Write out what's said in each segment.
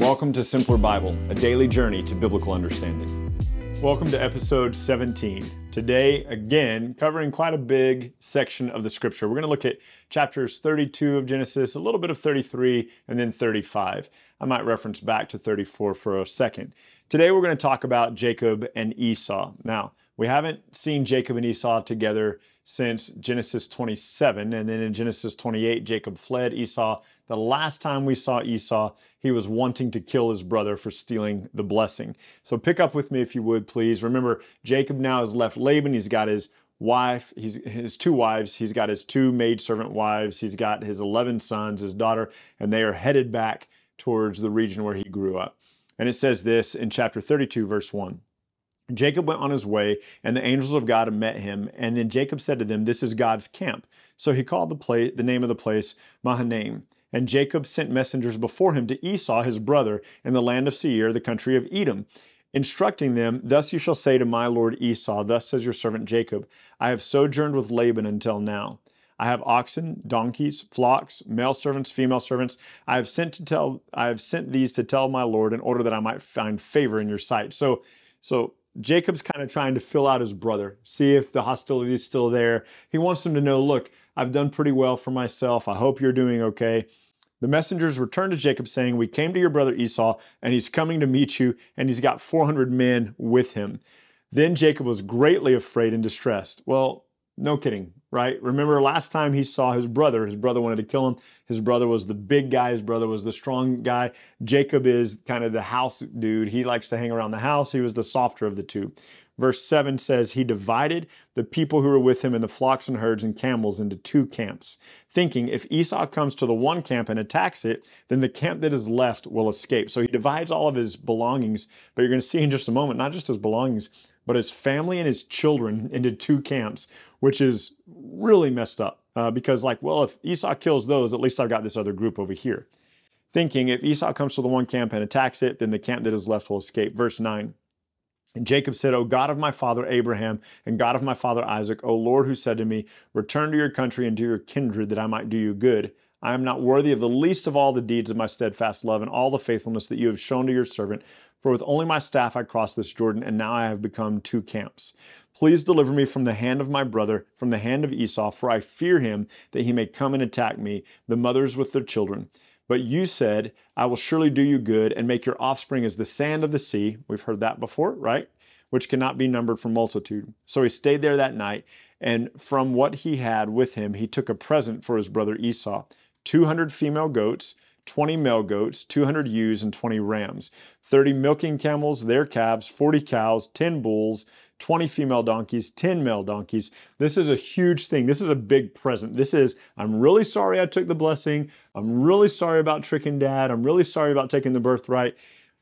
Welcome to Simpler Bible, a daily journey to biblical understanding. Welcome to episode 17. Today, again, covering quite a big section of the scripture. We're going to look at chapters 32 of Genesis, a little bit of 33, and then 35. I might reference back to 34 for a second. Today, we're going to talk about Jacob and Esau. Now, we haven't seen Jacob and Esau together since Genesis 27. And then in Genesis 28, Jacob fled Esau. The last time we saw Esau, he was wanting to kill his brother for stealing the blessing. So pick up with me if you would, please. Remember, Jacob now has left Laban. He's got his wife, he's his two wives, he's got his two maidservant wives, he's got his 11 sons, his daughter, and they are headed back towards the region where he grew up. And it says this in chapter 32, verse 1. Jacob went on his way, and the angels of God met him. And then Jacob said to them, This is God's camp. So he called the place, the name of the place Mahanaim. And Jacob sent messengers before him to Esau his brother in the land of Seir, the country of Edom, instructing them, Thus you shall say to my lord Esau, Thus says your servant Jacob, I have sojourned with Laban until now. I have oxen, donkeys, flocks, male servants, female servants. I have sent to tell I have sent these to tell my lord in order that I might find favor in your sight. So so Jacob's kind of trying to fill out his brother, see if the hostility is still there. He wants him to know, look, I've done pretty well for myself. I hope you're doing okay. The messengers returned to Jacob, saying, We came to your brother Esau, and he's coming to meet you, and he's got 400 men with him. Then Jacob was greatly afraid and distressed. Well, no kidding, right? Remember last time he saw his brother, his brother wanted to kill him. His brother was the big guy, his brother was the strong guy. Jacob is kind of the house dude. He likes to hang around the house. He was the softer of the two. Verse 7 says, He divided the people who were with him in the flocks and herds and camels into two camps, thinking if Esau comes to the one camp and attacks it, then the camp that is left will escape. So he divides all of his belongings, but you're going to see in just a moment, not just his belongings, but his family and his children into two camps, which is really messed up. Uh, because, like, well, if Esau kills those, at least I've got this other group over here. Thinking if Esau comes to the one camp and attacks it, then the camp that is left will escape. Verse 9. And Jacob said, O God of my father Abraham and God of my father Isaac, O Lord, who said to me, Return to your country and to your kindred, that I might do you good. I am not worthy of the least of all the deeds of my steadfast love and all the faithfulness that you have shown to your servant. For with only my staff I crossed this Jordan, and now I have become two camps. Please deliver me from the hand of my brother, from the hand of Esau, for I fear him that he may come and attack me, the mothers with their children. But you said, I will surely do you good and make your offspring as the sand of the sea. We've heard that before, right? Which cannot be numbered for multitude. So he stayed there that night, and from what he had with him, he took a present for his brother Esau 200 female goats 20 male goats, 200 ewes, and 20 rams, 30 milking camels, their calves, 40 cows, 10 bulls, 20 female donkeys, 10 male donkeys. This is a huge thing. This is a big present. This is, I'm really sorry I took the blessing. I'm really sorry about tricking dad. I'm really sorry about taking the birthright.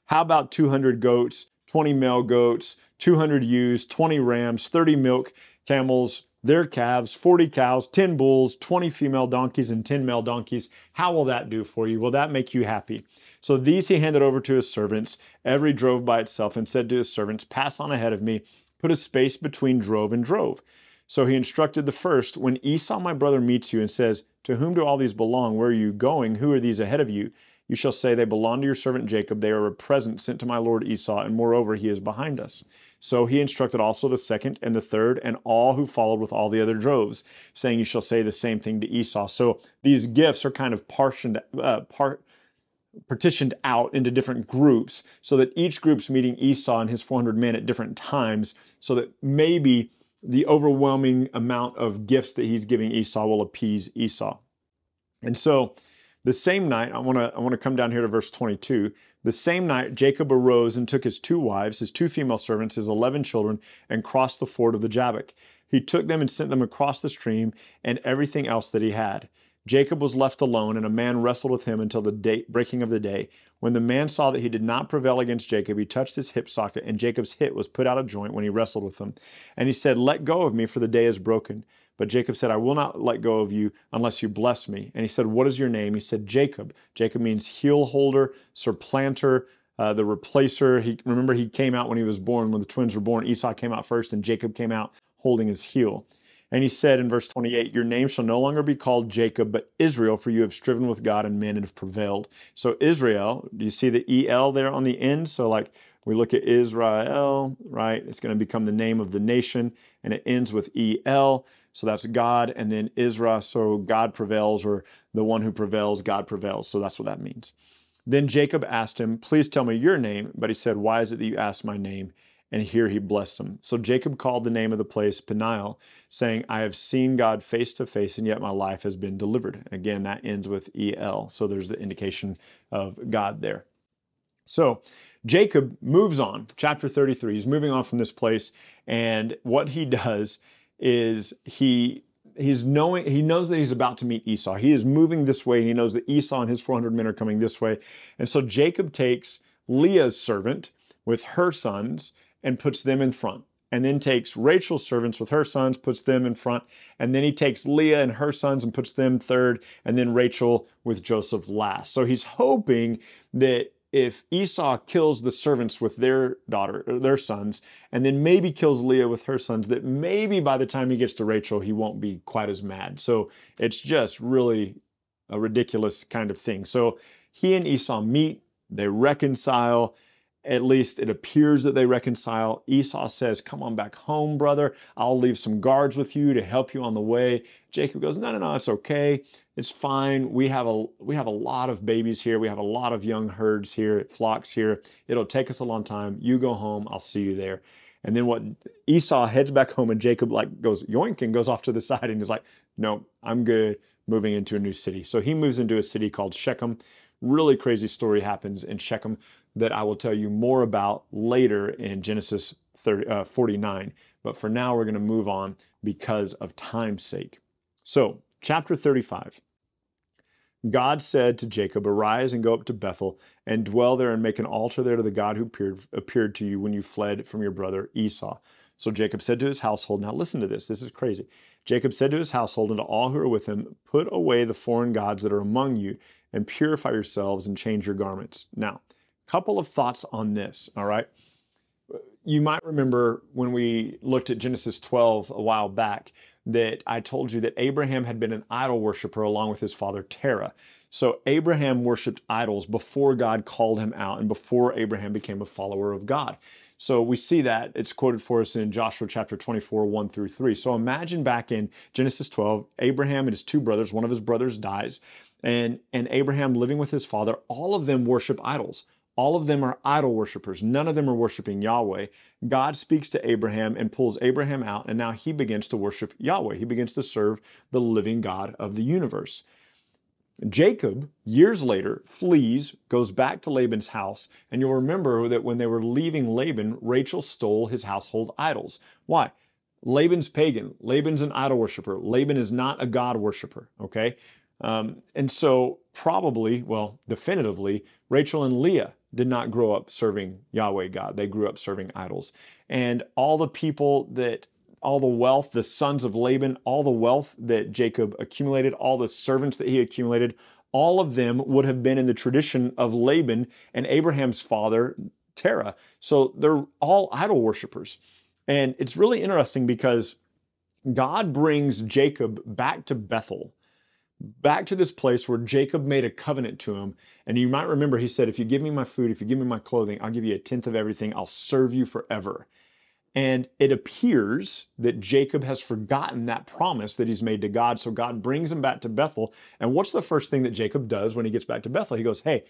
How about 200 goats, 20 male goats, 200 ewes, 20 rams, 30 milk camels, their calves, 40 cows, 10 bulls, 20 female donkeys, and 10 male donkeys. How will that do for you? Will that make you happy? So these he handed over to his servants. Every drove by itself and said to his servants, Pass on ahead of me, put a space between drove and drove. So he instructed the first, When Esau my brother meets you and says, To whom do all these belong? Where are you going? Who are these ahead of you? You shall say, They belong to your servant Jacob. They are a present sent to my lord Esau, and moreover, he is behind us. So he instructed also the second and the third and all who followed with all the other droves, saying, You shall say the same thing to Esau. So these gifts are kind of partitioned, uh, part, partitioned out into different groups so that each group's meeting Esau and his 400 men at different times, so that maybe the overwhelming amount of gifts that he's giving Esau will appease Esau. And so the same night, I want to I want to come down here to verse 22. The same night, Jacob arose and took his two wives, his two female servants, his 11 children, and crossed the ford of the Jabbok. He took them and sent them across the stream and everything else that he had. Jacob was left alone, and a man wrestled with him until the day, breaking of the day. When the man saw that he did not prevail against Jacob, he touched his hip socket, and Jacob's hip was put out of joint when he wrestled with him. And he said, Let go of me, for the day is broken. But Jacob said, I will not let go of you unless you bless me. And he said, What is your name? He said, Jacob. Jacob means heel holder, supplanter, uh, the replacer. He remember he came out when he was born, when the twins were born. Esau came out first, and Jacob came out holding his heel. And he said in verse 28, Your name shall no longer be called Jacob, but Israel, for you have striven with God and men and have prevailed. So Israel, do you see the EL there on the end? So like we look at Israel, right? It's going to become the name of the nation, and it ends with EL. So that's God, and then Israel. So God prevails, or the one who prevails, God prevails. So that's what that means. Then Jacob asked him, Please tell me your name. But he said, Why is it that you ask my name? And here he blessed him. So Jacob called the name of the place Peniel, saying, I have seen God face to face, and yet my life has been delivered. Again, that ends with EL. So there's the indication of God there. So Jacob moves on, chapter 33. He's moving on from this place, and what he does is he he's knowing he knows that he's about to meet Esau. He is moving this way, and he knows that Esau and his 400 men are coming this way. And so Jacob takes Leah's servant with her sons and puts them in front. And then takes Rachel's servants with her sons, puts them in front. And then he takes Leah and her sons and puts them third. And then Rachel with Joseph last. So he's hoping that if Esau kills the servants with their daughter, uh, their sons, and then maybe kills Leah with her sons, that maybe by the time he gets to Rachel, he won't be quite as mad. So it's just really a ridiculous kind of thing. So he and Esau meet, they reconcile, at least it appears that they reconcile. Esau says, Come on back home, brother. I'll leave some guards with you to help you on the way. Jacob goes, No, no, no, it's okay. It's fine. We have a we have a lot of babies here. We have a lot of young herds here, flocks here. It'll take us a long time. You go home. I'll see you there. And then what Esau heads back home and Jacob like goes yoink and goes off to the side and is like, No, I'm good moving into a new city. So he moves into a city called Shechem. Really crazy story happens in Shechem that I will tell you more about later in Genesis 30, uh, 49. But for now, we're going to move on because of time's sake. So, chapter 35. God said to Jacob, Arise and go up to Bethel and dwell there and make an altar there to the God who appeared, appeared to you when you fled from your brother Esau. So Jacob said to his household, Now listen to this, this is crazy. Jacob said to his household and to all who are with him, Put away the foreign gods that are among you and purify yourselves and change your garments. Now, couple of thoughts on this, all right? You might remember when we looked at Genesis 12 a while back that I told you that Abraham had been an idol worshiper along with his father Terah. So Abraham worshiped idols before God called him out and before Abraham became a follower of God. So we see that it's quoted for us in Joshua chapter 24, 1 through 3. So imagine back in Genesis 12, Abraham and his two brothers, one of his brothers dies, and, and Abraham living with his father, all of them worship idols. All of them are idol worshippers. None of them are worshiping Yahweh. God speaks to Abraham and pulls Abraham out, and now he begins to worship Yahweh. He begins to serve the living God of the universe. Jacob, years later, flees, goes back to Laban's house, and you'll remember that when they were leaving Laban, Rachel stole his household idols. Why? Laban's pagan. Laban's an idol worshiper. Laban is not a God worshiper, okay? Um, and so, probably, well, definitively, Rachel and Leah did not grow up serving Yahweh God. They grew up serving idols. And all the people that, all the wealth, the sons of Laban, all the wealth that Jacob accumulated, all the servants that he accumulated, all of them would have been in the tradition of Laban and Abraham's father, Terah. So they're all idol worshippers. And it's really interesting because God brings Jacob back to Bethel back to this place where Jacob made a covenant to him. And you might remember he said, If you give me my food, if you give me my clothing, I'll give you a tenth of everything. I'll serve you forever. And it appears that Jacob has forgotten that promise that he's made to God. So God brings him back to Bethel. And what's the first thing that Jacob does when he gets back to Bethel? He goes, Hey,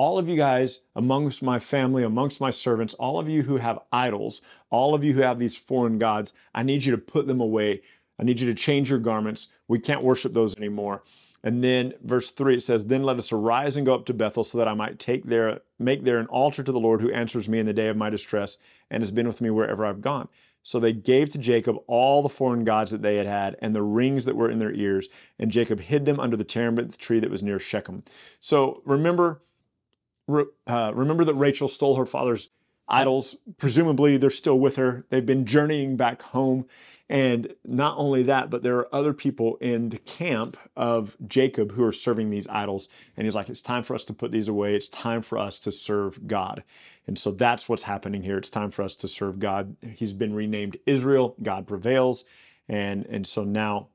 all of you guys amongst my family, amongst my servants, all of you who have idols, all of you who have these foreign gods, I need you to put them away. I need you to change your garments. We can't worship those anymore. And then verse 3 it says, Then let us arise and go up to Bethel so that I might take there, make there an altar to the Lord who answers me in the day of my distress and has been with me wherever I've gone. So they gave to Jacob all the foreign gods that they had had and the rings that were in their ears, and Jacob hid them under the terebinth tree that was near Shechem. So remember, uh, remember that Rachel stole her father's idols. Presumably, they're still with her. They've been journeying back home. And not only that, but there are other people in the camp of Jacob who are serving these idols. And he's like, it's time for us to put these away. It's time for us to serve God. And so that's what's happening here. It's time for us to serve God. He's been renamed Israel. God prevails. And, and so now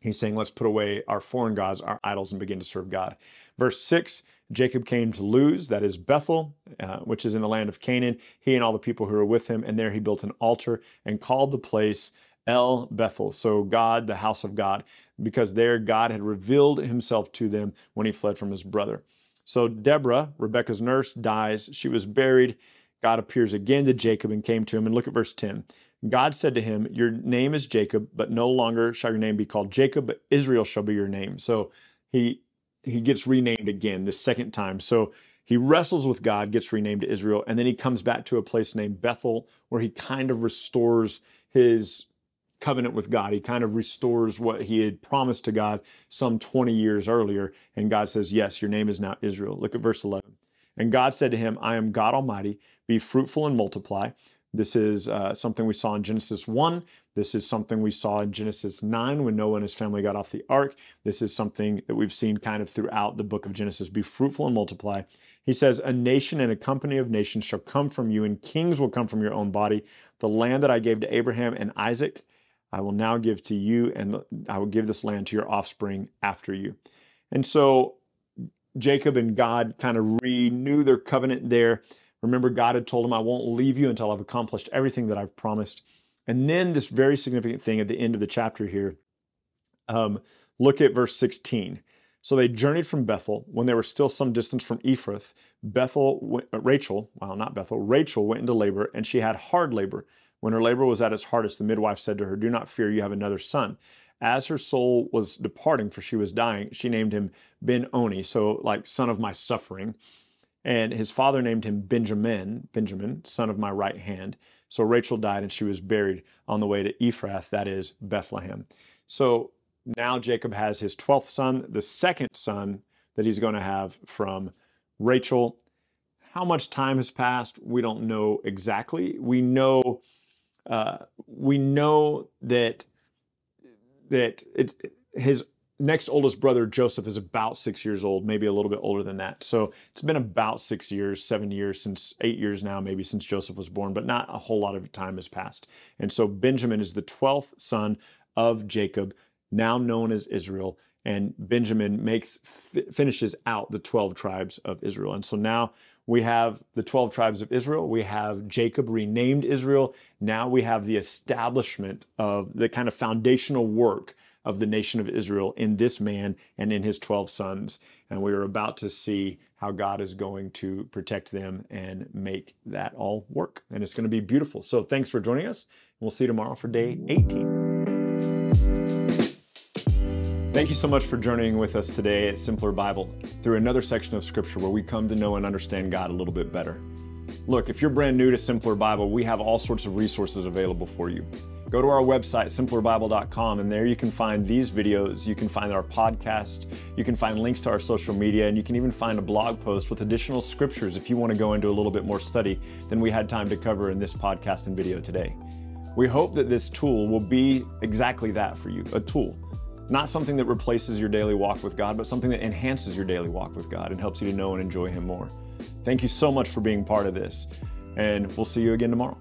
he's saying, let's put away our foreign gods, our idols, and begin to serve God. Verse 6 Jacob came to Luz, that is Bethel, uh, which is in the land of Canaan, he and all the people who were with him. And there he built an altar and called the place El Bethel, so God, the house of God, because there God had revealed himself to them when he fled from his brother. So Deborah, Rebekah's nurse, dies. She was buried. God appears again to Jacob and came to him. And look at verse 10. God said to him, Your name is Jacob, but no longer shall your name be called Jacob, but Israel shall be your name. So he he gets renamed again the second time. So he wrestles with God, gets renamed to Israel, and then he comes back to a place named Bethel where he kind of restores his covenant with God. He kind of restores what he had promised to God some 20 years earlier. And God says, Yes, your name is now Israel. Look at verse 11. And God said to him, I am God Almighty, be fruitful and multiply. This is uh, something we saw in Genesis 1. This is something we saw in Genesis 9 when Noah and his family got off the ark. This is something that we've seen kind of throughout the book of Genesis. Be fruitful and multiply. He says, A nation and a company of nations shall come from you, and kings will come from your own body. The land that I gave to Abraham and Isaac I will now give to you, and I will give this land to your offspring after you. And so Jacob and God kind of renew their covenant there. Remember, God had told him, I won't leave you until I've accomplished everything that I've promised. And then this very significant thing at the end of the chapter here. Um, look at verse 16. So they journeyed from Bethel when they were still some distance from Ephrath. Bethel, Rachel, well, not Bethel, Rachel went into labor and she had hard labor. When her labor was at its hardest, the midwife said to her, Do not fear, you have another son. As her soul was departing, for she was dying, she named him Ben Oni, so like son of my suffering. And his father named him Benjamin, Benjamin, son of my right hand. So Rachel died and she was buried on the way to Ephrath, that is Bethlehem. So now Jacob has his 12th son, the second son that he's going to have from Rachel. How much time has passed? We don't know exactly. We know uh, we know that that it's his next oldest brother Joseph is about six years old, maybe a little bit older than that. So it's been about six years, seven years since eight years now, maybe since Joseph was born, but not a whole lot of time has passed. And so Benjamin is the twelfth son of Jacob, now known as Israel. And Benjamin makes finishes out the 12 tribes of Israel. And so now we have the 12 tribes of Israel. We have Jacob renamed Israel. Now we have the establishment of the kind of foundational work of the nation of Israel in this man and in his 12 sons. And we are about to see how God is going to protect them and make that all work. And it's going to be beautiful. So thanks for joining us. We'll see you tomorrow for day 18. Thank you so much for journeying with us today at Simpler Bible through another section of Scripture where we come to know and understand God a little bit better. Look, if you're brand new to Simpler Bible, we have all sorts of resources available for you. Go to our website, simplerbible.com, and there you can find these videos, you can find our podcast, you can find links to our social media, and you can even find a blog post with additional scriptures if you want to go into a little bit more study than we had time to cover in this podcast and video today. We hope that this tool will be exactly that for you a tool not something that replaces your daily walk with God, but something that enhances your daily walk with God and helps you to know and enjoy Him more. Thank you so much for being part of this, and we'll see you again tomorrow.